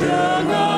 dengar.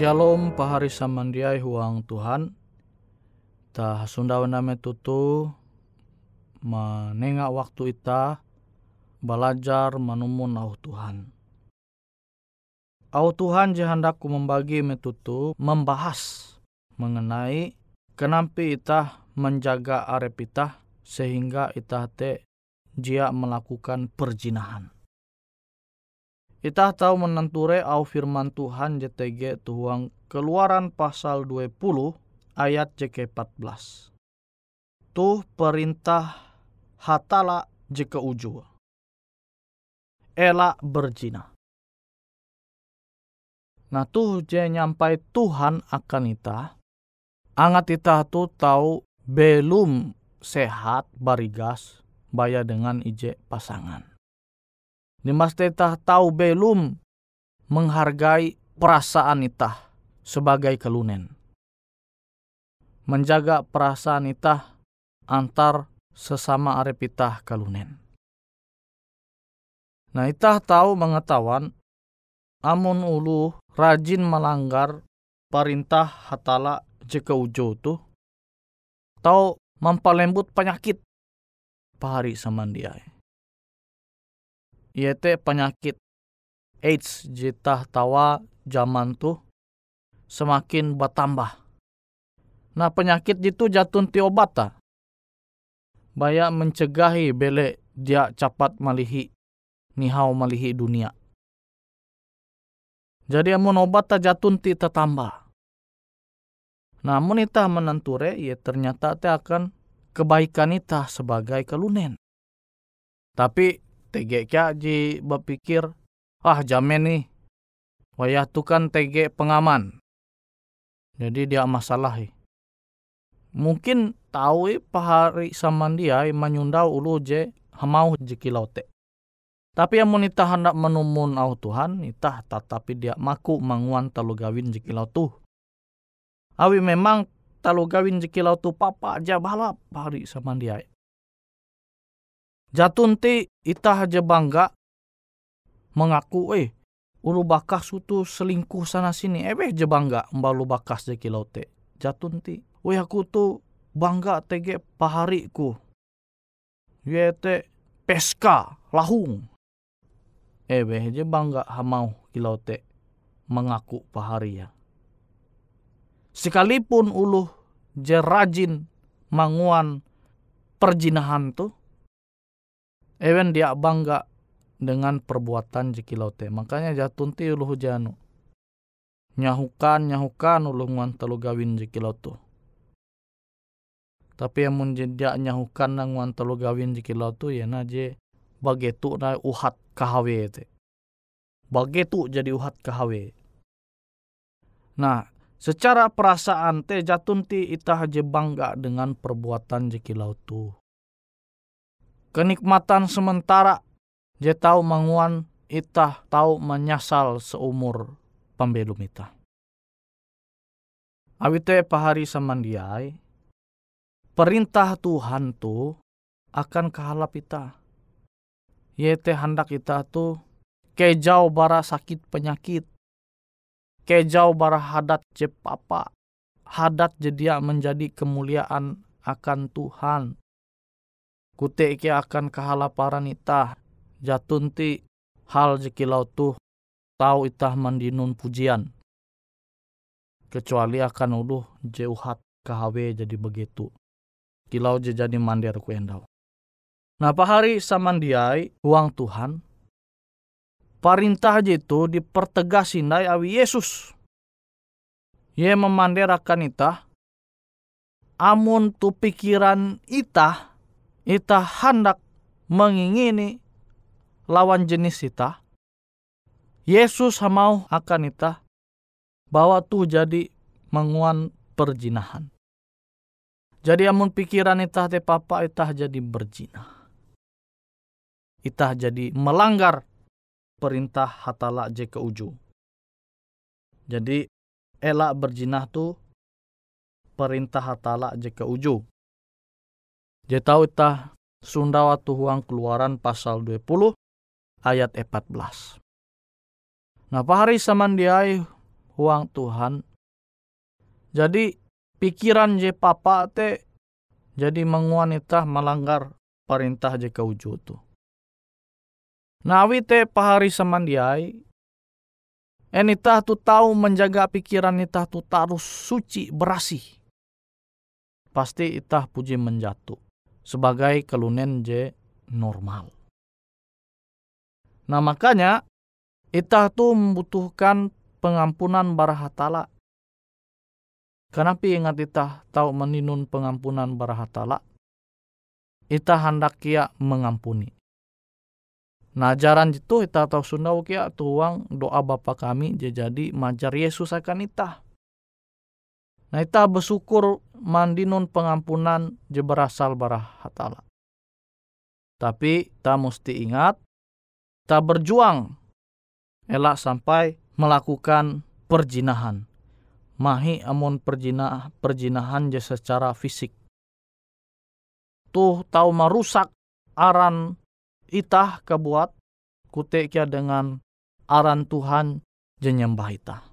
Shalom pahari samandiai huang Tuhan. Ta sunda name tutu menengak waktu ita belajar menumun au Tuhan. Au Tuhan jahandaku membagi metutu membahas mengenai kenapa ita menjaga arep ita sehingga ita te jia melakukan perjinahan. Kita tahu menenture au firman Tuhan JTG tuang keluaran pasal 20 ayat JK 14. Tuh perintah hatala jika uju. Elak berzina. Nah tuh je nyampai Tuhan akan ita. Angat ita tuh tahu belum sehat barigas baya dengan ije pasangan. Dimas tetah tahu belum menghargai perasaan itah sebagai kelunen. Menjaga perasaan itah antar sesama arepitah kalunen. Nah itah tahu mengetahuan amun ulu rajin melanggar perintah hatala jika ujo tuh tahu mempalembut penyakit pahari yaitu penyakit AIDS jita tawa zaman tuh semakin bertambah. Nah penyakit itu jatun ti obat Baya mencegahi bele dia cepat malihi nihau malihi dunia. Jadi amun obat ta jatun ti tetambah. Namun itah menenture ya ternyata te akan kebaikan itah sebagai kelunen. Tapi tege kya ji berpikir ah jamin nih wayah tu kan tege pengaman. Jadi dia masalah hi. mungkin tahu pahari sama dia menyundau ulu je hamau jeki laute tapi yang monita hendak menumun au Tuhan itah tetapi dia maku manguan talu gawin jeki tu. Awi memang talu gawin jeki tu papa aja balap pahari sama dia Jatun ti itah aja bangga mengaku eh ulu bakas itu selingkuh sana sini. Eh je bangga mbalu bakas je kilau te. Jatun ti weh aku tu bangga tege pahariku. Ye te peska lahung. Eh je bangga hamau kilau te mengaku pahari ya. Sekalipun ulu je rajin manguan perjinahan tuh Ewen dia bangga dengan perbuatan jikilaute. Makanya jatun ti ulu hujanu. Nyahukan, nyahukan ulu nguan telu gawin tu. Tapi yang dia nyahukan nang nguan telu gawin tu ya na je bagetu na uhat kahawe te. Bagetu jadi uhat kahawe. Nah, secara perasaan te jatun ti itah je bangga dengan perbuatan jikilau tu kenikmatan sementara je tahu manguan itah tahu menyasal seumur pembelum itah. Awite pahari samandiai, perintah Tuhan tu akan kehalap ita. Yete hendak ita tu kejau bara sakit penyakit, kejau bara hadat je papa, hadat jadi menjadi kemuliaan akan Tuhan Kute iki akan kehalaparan itah. Jatun ti hal jekilau tuh tahu itah mandinun pujian. Kecuali akan uluh jeuhat kahawe jadi begitu. Kilau je jadi mandir ku endau. Nah pahari samandiai uang Tuhan. Perintah itu dipertegasin dari awi Yesus. Ye memandir akan itah. Amun tu pikiran itah ita hendak mengingini lawan jenis ita, Yesus mau akan ita bahwa tu jadi menguan perjinahan. Jadi amun pikiran ita te papa ita jadi berjinah. Ita jadi melanggar perintah hatala je ke ujung. Jadi elak berjinah tu perintah hatala je ke ujung. Dia tahu tah Sunda waktu huang keluaran pasal 20 ayat 14. Nah pahari samandiai huang Tuhan. Jadi pikiran je papa te jadi menguanita melanggar perintah je kauju tu. Nawi te pahari samandiai Enita tu tahu menjaga pikiran itah tu tarus suci berasih. Pasti itah puji menjatuh sebagai kelunen je normal. Nah makanya Ita tuh membutuhkan pengampunan barahatala. Kenapa ingat ita tahu meninun pengampunan barahatala? Ita hendak kia mengampuni. Nah ajaran itu ita tahu sundau kia tuang doa Bapa kami jadi majar Yesus akan ita. Nah ita bersyukur mandinun pengampunan je berasal barahatala. Tapi ta mesti ingat, ta berjuang elak sampai melakukan perjinahan. Mahi amun perjinah, perjinahan je secara fisik. Tuh tahu merusak aran itah kebuat kutekia dengan aran Tuhan jenyembah itah.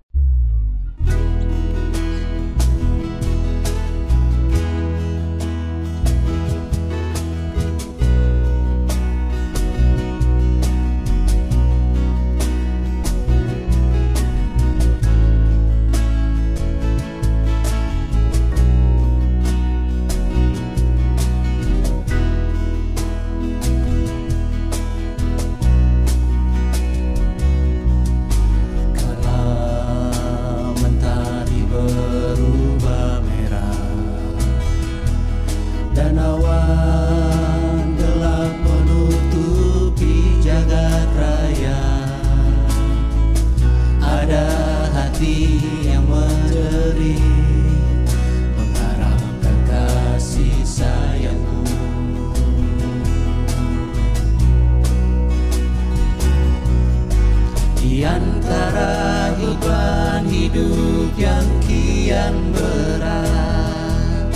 Antara beban hidup yang kian berat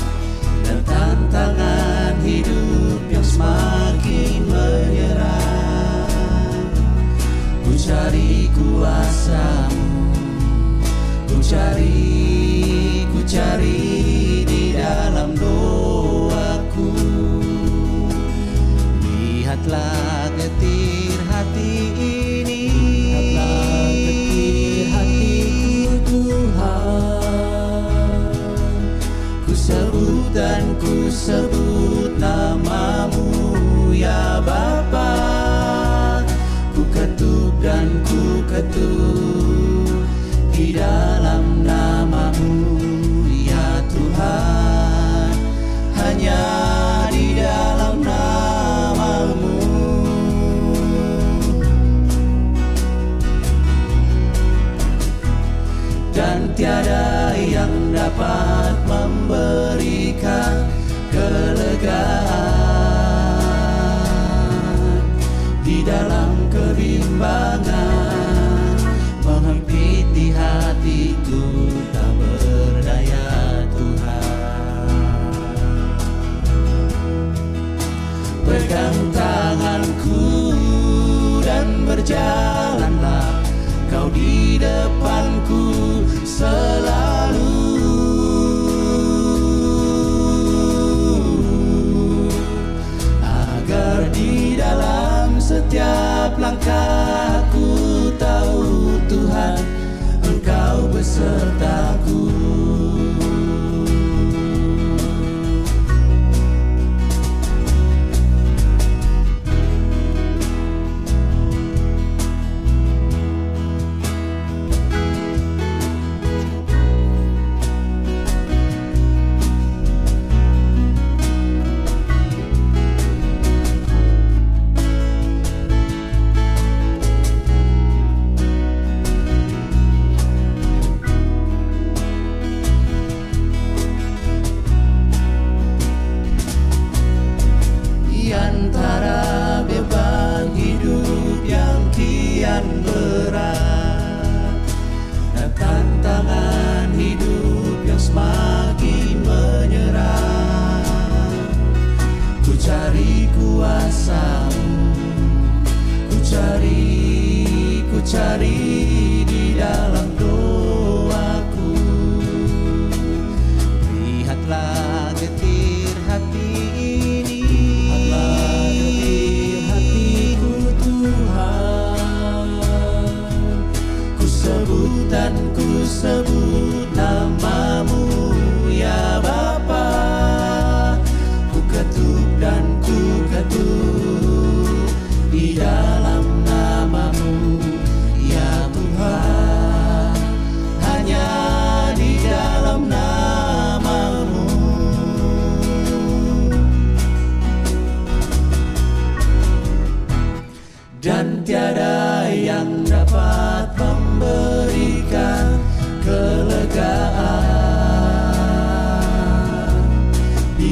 Dan tantangan hidup yang semakin menyerang Ku cari kuasamu Ku cari, ku cari di dalam doaku. Lihatlah dan ku sebut namamu ya Bapa. Ku ketuk dan ku ketuk di dalam namamu ya Tuhan. Hanya The bad. cari, ku cari di dalam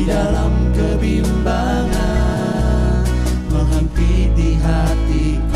dalam kebimbangan menghimpiti hatiku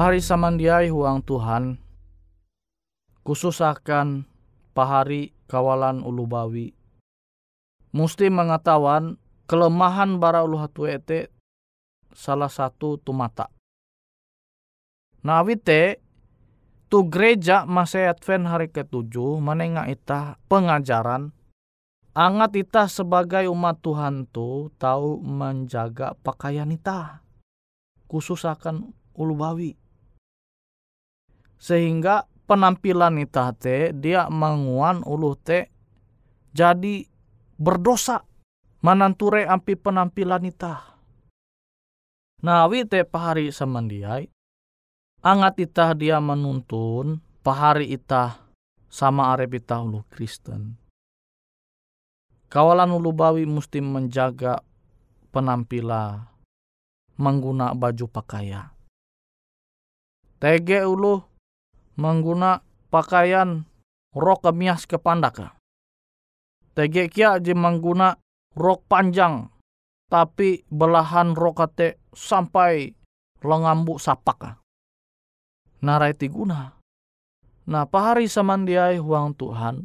Pahari samandiai huang Tuhan, khusus akan pahari kawalan ulu bawi. Musti mengetahuan kelemahan bara ulu hatu ete salah satu tu mata. Nah wite tu gereja masa Advent hari ketujuh menengah ita pengajaran angat ita sebagai umat Tuhan tu tahu menjaga pakaian ita khusus akan ulu bawi sehingga penampilan ita te dia menguan ulu te jadi berdosa mananture ampi penampilan ita. Nah, wi te pahari samandiai, angat ita dia menuntun pahari ita sama arep ita ulu Kristen. Kawalan ulu bawi mesti menjaga penampilan mengguna baju pakaian. Tege ulu mengguna pakaian rok kemias kepandak. Tege kia aja mengguna rok panjang tapi belahan rok kate sampai lengambu sapak. Narai tiguna. Nah pahari samandiai huang Tuhan.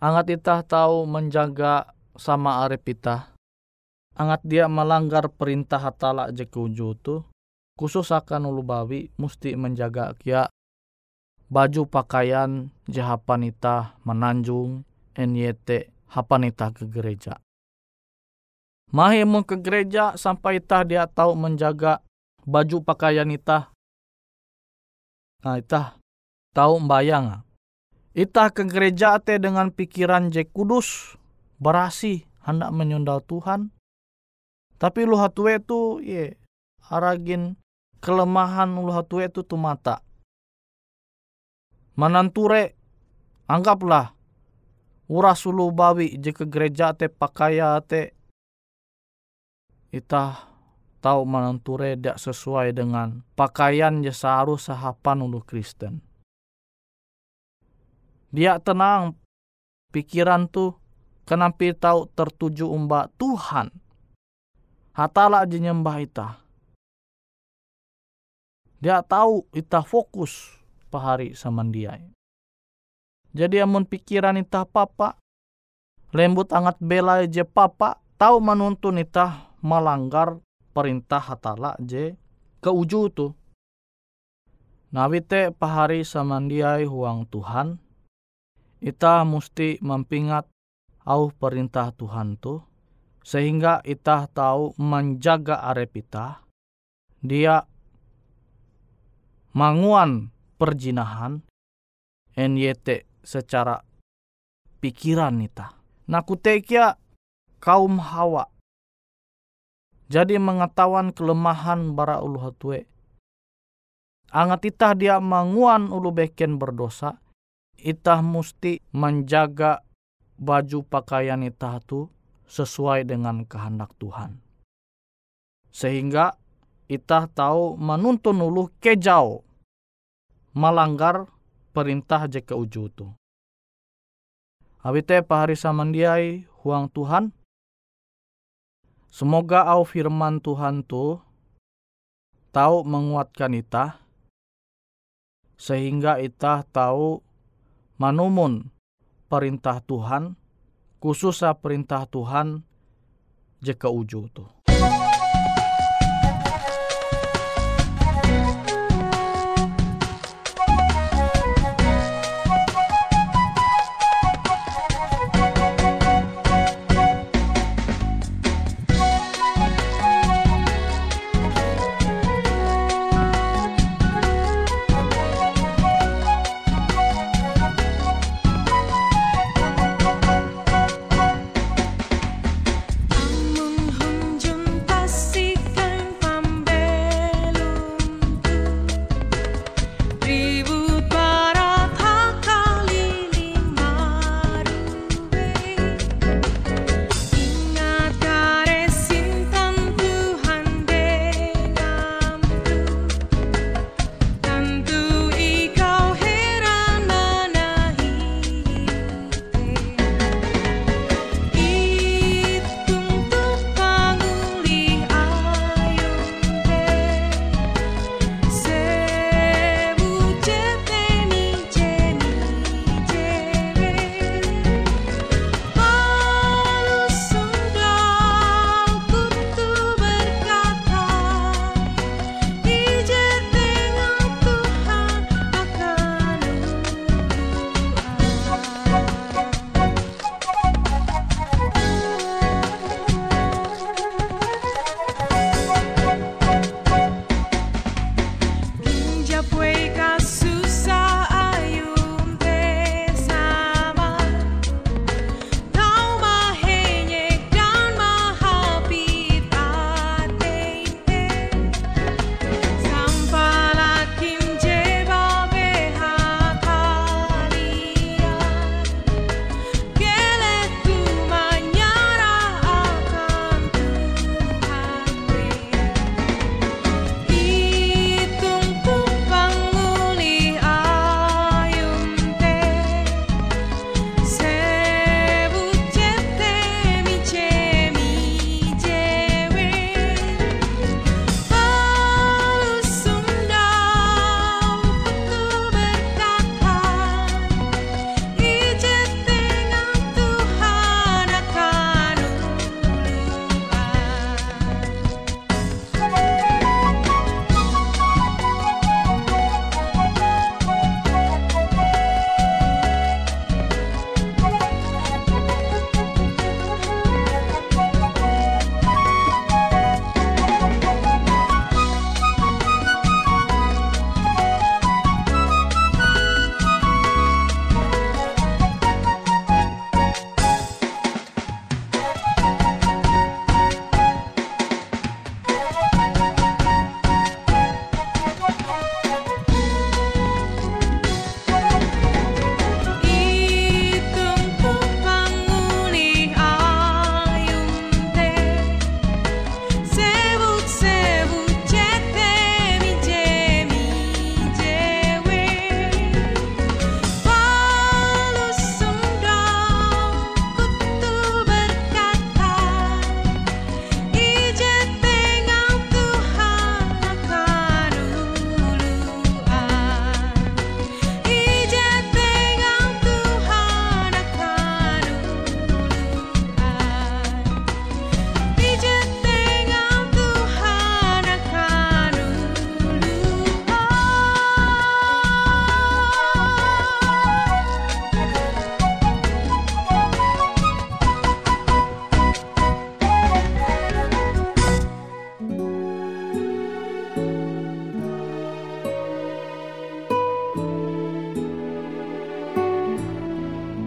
Angat itah tahu menjaga sama arep itah. Angat dia melanggar perintah hatala je kuju tu. Khusus akan ulu bawi mesti menjaga kia baju pakaian jahapanita menanjung NYT hapanita ke gereja. Mahi mau ke gereja sampai itah dia tahu menjaga baju pakaian itah. Nah itah tahu membayang. Itah ke gereja te dengan pikiran je kudus, berasi, hendak menyundal Tuhan. Tapi lu hatue tu ye aragin kelemahan lu hatue tu tu mata mananture anggaplah uras ulu bawi je ke gereja te pakaya te ita tahu mananture tidak sesuai dengan pakaian je seharus sahapan ulu Kristen. Dia tenang pikiran tu kenapa tahu tertuju umba Tuhan. Hatala je nyembah ita. Dia tahu ita fokus pahari samandiai. Jadi amun pikiran itah papa, lembut angat bela je papa, tahu menuntun itah melanggar perintah hatala je ke uju tu. Nawite pahari samandiai huang Tuhan, ita musti mempingat au perintah Tuhan tu, sehingga itah tahu menjaga arep ita, dia manguan perjinahan NYT secara pikiran nita. Nakutekia kaum hawa. Jadi mengetahuan kelemahan bara ulu hatue. Angat itah dia manguan ulu beken berdosa. Itah musti menjaga baju pakaian itah tu sesuai dengan kehendak Tuhan. Sehingga itah tahu menuntun ulu kejauh melanggar perintah jeka uju tu. Awite pahari samandiai huang Tuhan. Semoga au firman Tuhan tu tahu menguatkan ita sehingga ita tahu manumun perintah Tuhan, khususnya perintah Tuhan jika uju tuh.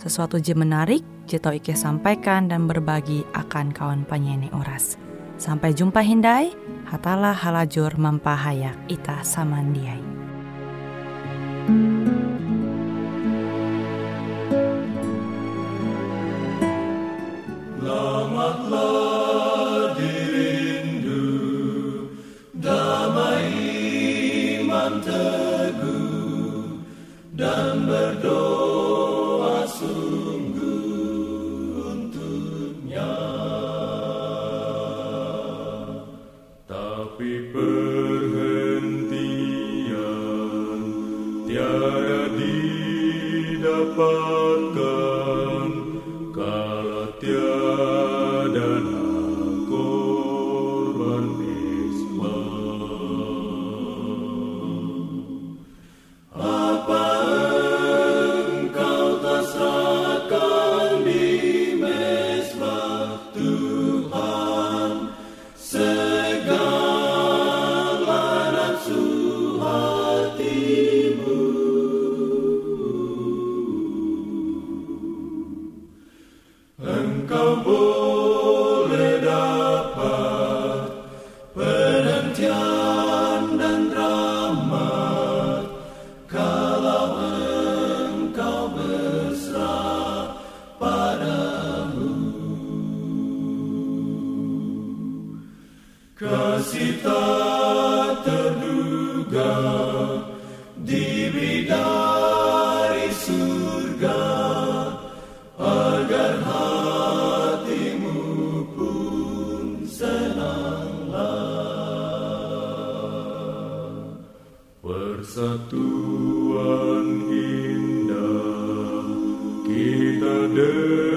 sesuatu je menarik, je tau Ike sampaikan dan berbagi akan kawan penyanyi oras. Sampai jumpa Hindai, hatalah halajur mempahayak ita samandiai. Dan berdoa. Lord.